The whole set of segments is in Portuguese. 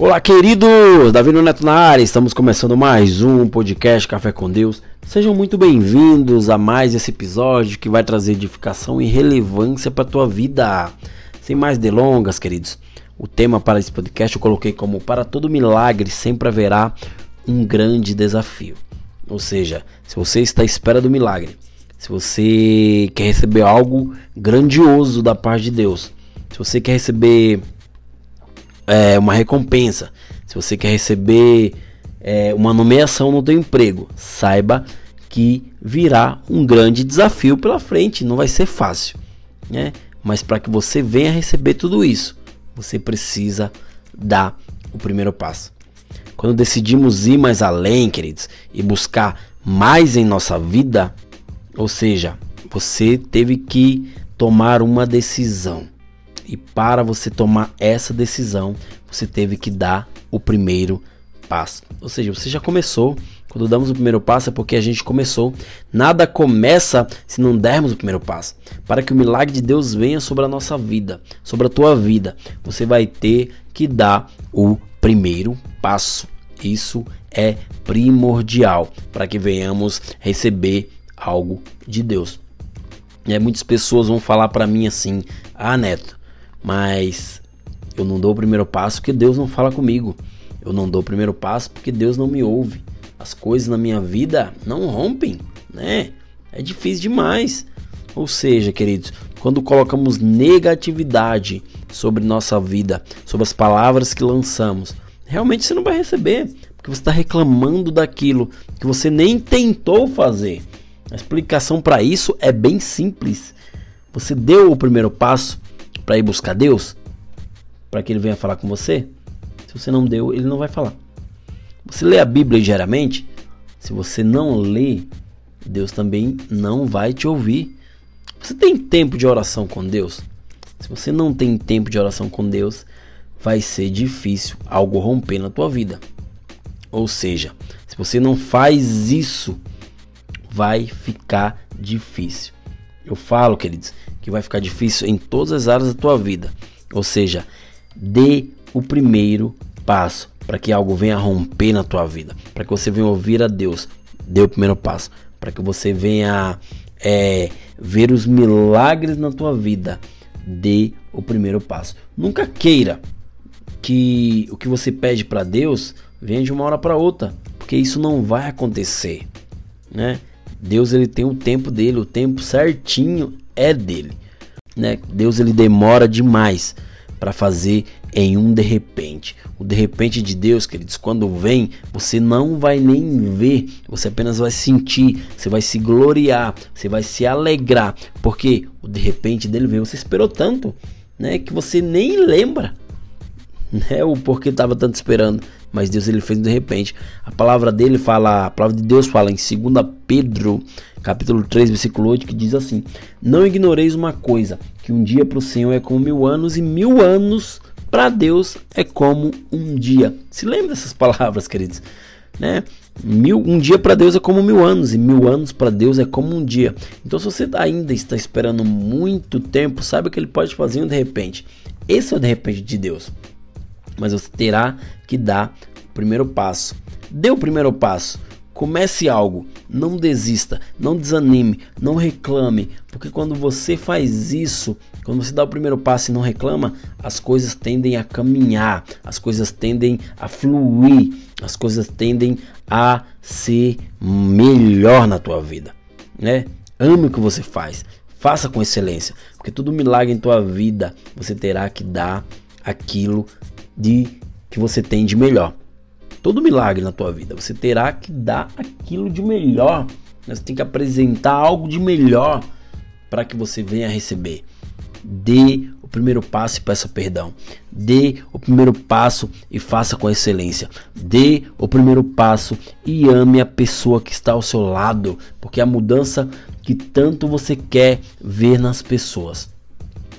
Olá, queridos! Davi Neto na área, estamos começando mais um podcast Café com Deus. Sejam muito bem-vindos a mais esse episódio que vai trazer edificação e relevância para a tua vida. Sem mais delongas, queridos, o tema para esse podcast eu coloquei como Para todo milagre sempre haverá um grande desafio. Ou seja, se você está à espera do milagre, se você quer receber algo grandioso da parte de Deus, se você quer receber é, uma recompensa, se você quer receber é, uma nomeação no teu emprego, saiba que virá um grande desafio pela frente, não vai ser fácil, né? Mas para que você venha receber tudo isso, você precisa dar o primeiro passo. Quando decidimos ir mais além, queridos, e buscar mais em nossa vida, ou seja, você teve que tomar uma decisão. E para você tomar essa decisão, você teve que dar o primeiro passo. Ou seja, você já começou. Quando damos o primeiro passo é porque a gente começou. Nada começa se não dermos o primeiro passo. Para que o milagre de Deus venha sobre a nossa vida, sobre a tua vida, você vai ter que dar o primeiro passo. Isso é primordial para que venhamos receber algo de Deus. E muitas pessoas vão falar para mim assim: "Ah, Neto, mas eu não dou o primeiro passo porque Deus não fala comigo. Eu não dou o primeiro passo porque Deus não me ouve. As coisas na minha vida não rompem, né? É difícil demais. Ou seja, queridos, quando colocamos negatividade sobre nossa vida, sobre as palavras que lançamos, realmente você não vai receber, porque você está reclamando daquilo que você nem tentou fazer. A explicação para isso é bem simples. Você deu o primeiro passo, para ir buscar Deus, para que ele venha falar com você? Se você não deu, ele não vai falar. Você lê a Bíblia diariamente? Se você não lê, Deus também não vai te ouvir. Você tem tempo de oração com Deus? Se você não tem tempo de oração com Deus, vai ser difícil algo romper na tua vida. Ou seja, se você não faz isso, vai ficar difícil. Eu falo, queridos, que vai ficar difícil em todas as áreas da tua vida. Ou seja, dê o primeiro passo para que algo venha romper na tua vida, para que você venha ouvir a Deus. Dê o primeiro passo para que você venha é, ver os milagres na tua vida. Dê o primeiro passo. Nunca queira que o que você pede para Deus venha de uma hora para outra, porque isso não vai acontecer, né? Deus ele tem o tempo dele, o tempo certinho é dele, né? Deus ele demora demais para fazer em um de repente. O de repente de Deus, queridos, quando vem, você não vai nem ver, você apenas vai sentir, você vai se gloriar, você vai se alegrar, porque o de repente dele veio, você esperou tanto, né, que você nem lembra, né, o porquê estava tanto esperando mas Deus ele fez de repente. A palavra dele fala, a palavra de Deus fala em 2 Pedro, capítulo 3, versículo 8, que diz assim: Não ignoreis uma coisa, que um dia para o Senhor é como mil anos, e mil anos para Deus é como um dia. Se lembra dessas palavras, queridos? Né? Mil, um dia para Deus é como mil anos, e mil anos para Deus é como um dia. Então, se você ainda está esperando muito tempo, saiba que Ele pode fazer um de repente. Esse é o de repente de Deus mas você terá que dar o primeiro passo. Dê o primeiro passo. Comece algo, não desista, não desanime, não reclame, porque quando você faz isso, quando você dá o primeiro passo e não reclama, as coisas tendem a caminhar, as coisas tendem a fluir, as coisas tendem a ser melhor na tua vida, né? Ame o que você faz, faça com excelência, porque todo milagre em tua vida você terá que dar aquilo de que você tem de melhor. Todo milagre na tua vida, você terá que dar aquilo de melhor. Você tem que apresentar algo de melhor para que você venha receber. Dê o primeiro passo e peça perdão. Dê o primeiro passo e faça com excelência. Dê o primeiro passo e ame a pessoa que está ao seu lado, porque é a mudança que tanto você quer ver nas pessoas,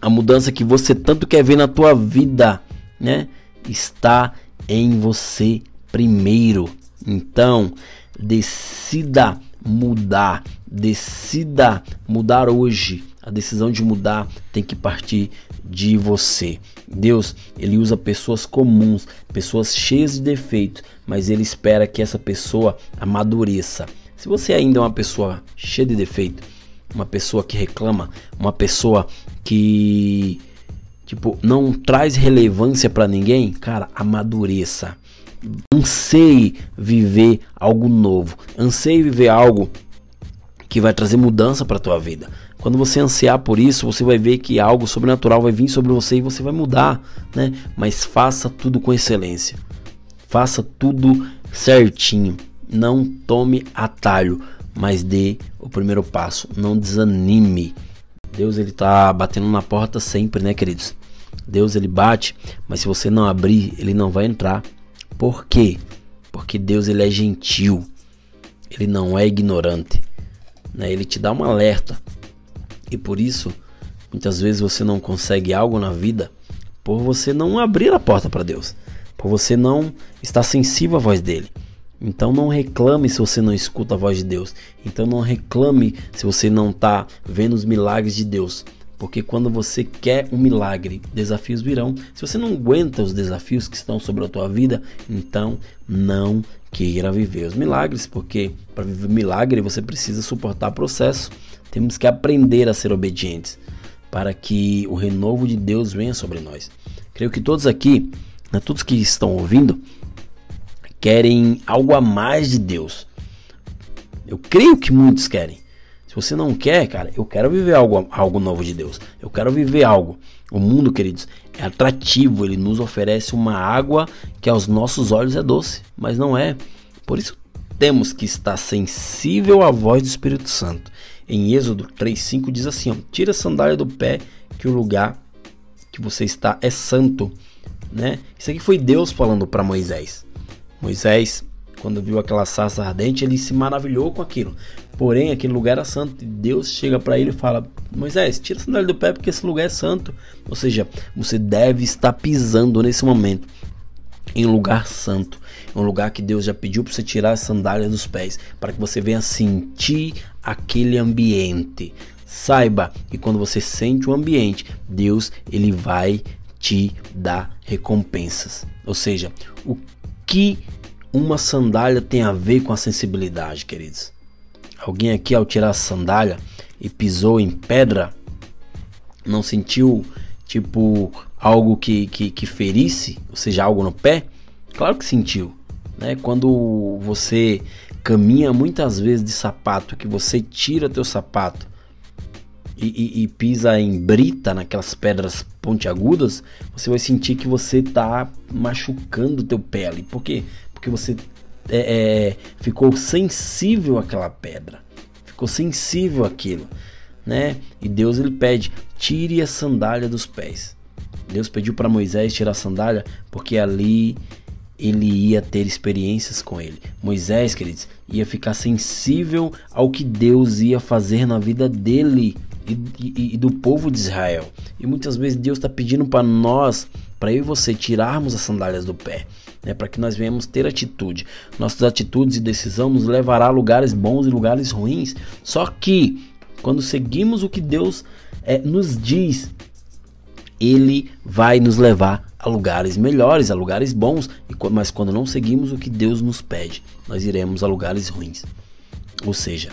a mudança que você tanto quer ver na tua vida, né? Está em você primeiro. Então, decida mudar. Decida mudar hoje. A decisão de mudar tem que partir de você. Deus, ele usa pessoas comuns, pessoas cheias de defeitos, mas ele espera que essa pessoa amadureça. Se você ainda é uma pessoa cheia de defeito, uma pessoa que reclama, uma pessoa que tipo não traz relevância para ninguém, cara, amadureça. Anseie viver algo novo, anseie viver algo que vai trazer mudança para tua vida. Quando você ansiar por isso, você vai ver que algo sobrenatural vai vir sobre você e você vai mudar, né? Mas faça tudo com excelência. Faça tudo certinho. Não tome atalho, mas dê o primeiro passo. Não desanime. Deus ele tá batendo na porta sempre, né, queridos? Deus ele bate, mas se você não abrir, ele não vai entrar. Por quê? Porque Deus ele é gentil. Ele não é ignorante. Né? Ele te dá um alerta e por isso, muitas vezes você não consegue algo na vida por você não abrir a porta para Deus, por você não estar sensível à voz dele. Então não reclame se você não escuta a voz de Deus. Então não reclame se você não está vendo os milagres de Deus. Porque quando você quer um milagre, desafios virão. Se você não aguenta os desafios que estão sobre a tua vida, então não queira viver os milagres, porque para viver milagre você precisa suportar processo. Temos que aprender a ser obedientes para que o renovo de Deus venha sobre nós. Creio que todos aqui, né, todos que estão ouvindo, querem algo a mais de Deus. Eu creio que muitos querem. Se você não quer, cara, eu quero viver algo, algo novo de Deus. Eu quero viver algo. O mundo, queridos, é atrativo. Ele nos oferece uma água que aos nossos olhos é doce, mas não é. Por isso temos que estar sensível à voz do Espírito Santo em Êxodo 3:5 diz assim: ó, tira a sandália do pé, que o lugar que você está é santo, né? Isso aqui foi Deus falando para Moisés. Moisés, quando viu aquela sarça ardente, ele se maravilhou com aquilo. Porém, aquele lugar era santo. E Deus chega para ele e fala: Moisés, tira a sandália do pé porque esse lugar é santo. Ou seja, você deve estar pisando nesse momento em um lugar santo, um lugar que Deus já pediu para você tirar as sandálias dos pés, para que você venha sentir aquele ambiente. Saiba que quando você sente o ambiente, Deus ele vai te dar recompensas. Ou seja, o que uma sandália tem a ver com a sensibilidade, queridos? Alguém aqui ao tirar a sandália e pisou em pedra, não sentiu tipo algo que, que, que ferisse, ou seja, algo no pé? Claro que sentiu. Né? Quando você caminha muitas vezes de sapato, que você tira teu sapato e, e, e pisa em brita, naquelas pedras pontiagudas, você vai sentir que você está machucando teu pé ali. Por quê? Porque você é, é, ficou sensível àquela pedra, ficou sensível àquilo, né? E Deus ele pede: tire a sandália dos pés. Deus pediu para Moisés tirar a sandália porque ali ele ia ter experiências com ele. Moisés, queridos, ia ficar sensível ao que Deus ia fazer na vida dele e, e, e do povo de Israel. E muitas vezes Deus está pedindo para nós, para eu e você, tirarmos as sandálias do pé. Né, para que nós venhamos ter atitude. Nossas atitudes e decisão nos levará a lugares bons e lugares ruins. Só que quando seguimos o que Deus é, nos diz, Ele vai nos levar a lugares melhores, a lugares bons, mas quando não seguimos o que Deus nos pede, nós iremos a lugares ruins. Ou seja,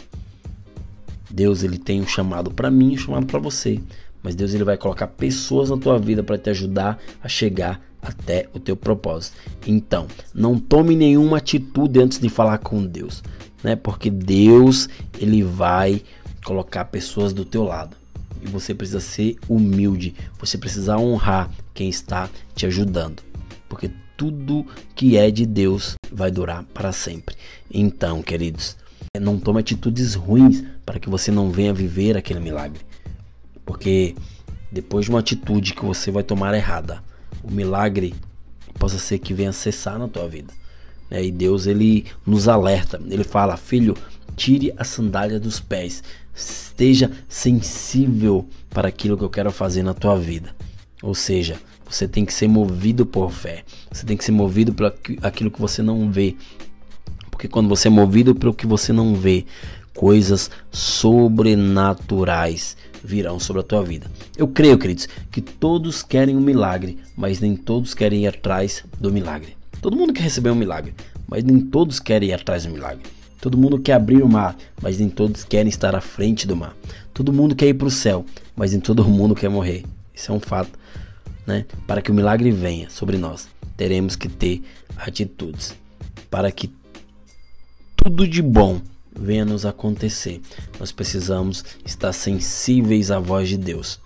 Deus ele tem um chamado para mim, um chamado para você, mas Deus ele vai colocar pessoas na tua vida para te ajudar a chegar até o teu propósito. Então, não tome nenhuma atitude antes de falar com Deus, né? Porque Deus ele vai colocar pessoas do teu lado e você precisa ser humilde, você precisa honrar quem está te ajudando, porque tudo que é de Deus vai durar para sempre. Então, queridos, não tome atitudes ruins para que você não venha viver aquele milagre, porque depois de uma atitude que você vai tomar errada, o milagre possa ser que venha cessar na tua vida. Né? E Deus ele nos alerta, ele fala, filho, tire a sandália dos pés, esteja sensível para aquilo que eu quero fazer na tua vida. Ou seja, você tem que ser movido por fé. Você tem que ser movido por aquilo que você não vê. Porque quando você é movido pelo que você não vê, coisas sobrenaturais virão sobre a tua vida. Eu creio, queridos, que todos querem um milagre, mas nem todos querem ir atrás do milagre. Todo mundo quer receber um milagre, mas nem todos querem ir atrás do milagre. Todo mundo quer abrir o mar, mas nem todos querem estar à frente do mar. Todo mundo quer ir para o céu, mas nem todo mundo quer morrer. Isso é um fato. Né? Para que o milagre venha sobre nós, teremos que ter atitudes. Para que tudo de bom venha nos acontecer, nós precisamos estar sensíveis à voz de Deus.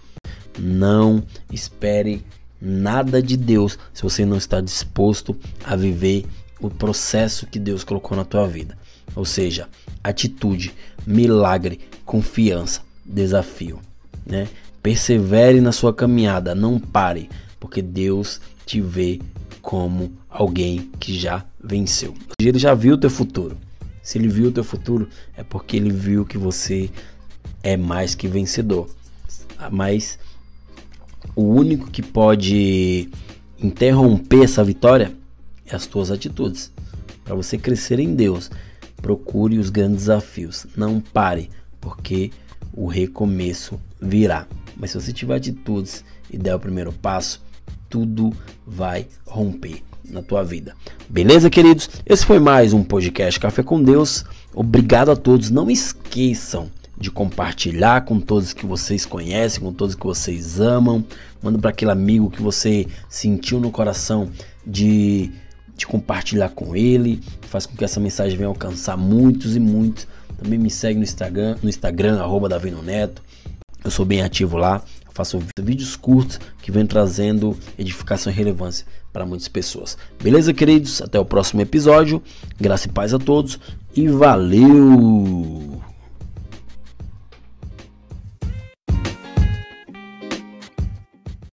Não espere nada de Deus se você não está disposto a viver o processo que Deus colocou na tua vida. Ou seja, atitude, milagre, confiança, desafio, né? Persevere na sua caminhada, não pare, porque Deus te vê como alguém que já venceu. Ele já viu o teu futuro. Se ele viu o teu futuro, é porque ele viu que você é mais que vencedor. Mas o único que pode interromper essa vitória é as tuas atitudes. Para você crescer em Deus, procure os grandes desafios. Não pare, porque o recomeço virá. Mas se você tiver atitudes e der o primeiro passo, tudo vai romper na tua vida. Beleza, queridos? Esse foi mais um podcast Café com Deus. Obrigado a todos. Não esqueçam de compartilhar com todos que vocês conhecem, com todos que vocês amam. Manda para aquele amigo que você sentiu no coração de, de compartilhar com ele. Faz com que essa mensagem venha alcançar muitos e muitos. Também me segue no Instagram, no Instagram, arroba Neto. Eu sou bem ativo lá faço vídeos curtos que vem trazendo edificação e relevância para muitas pessoas. Beleza, queridos? Até o próximo episódio. Graça e paz a todos e valeu!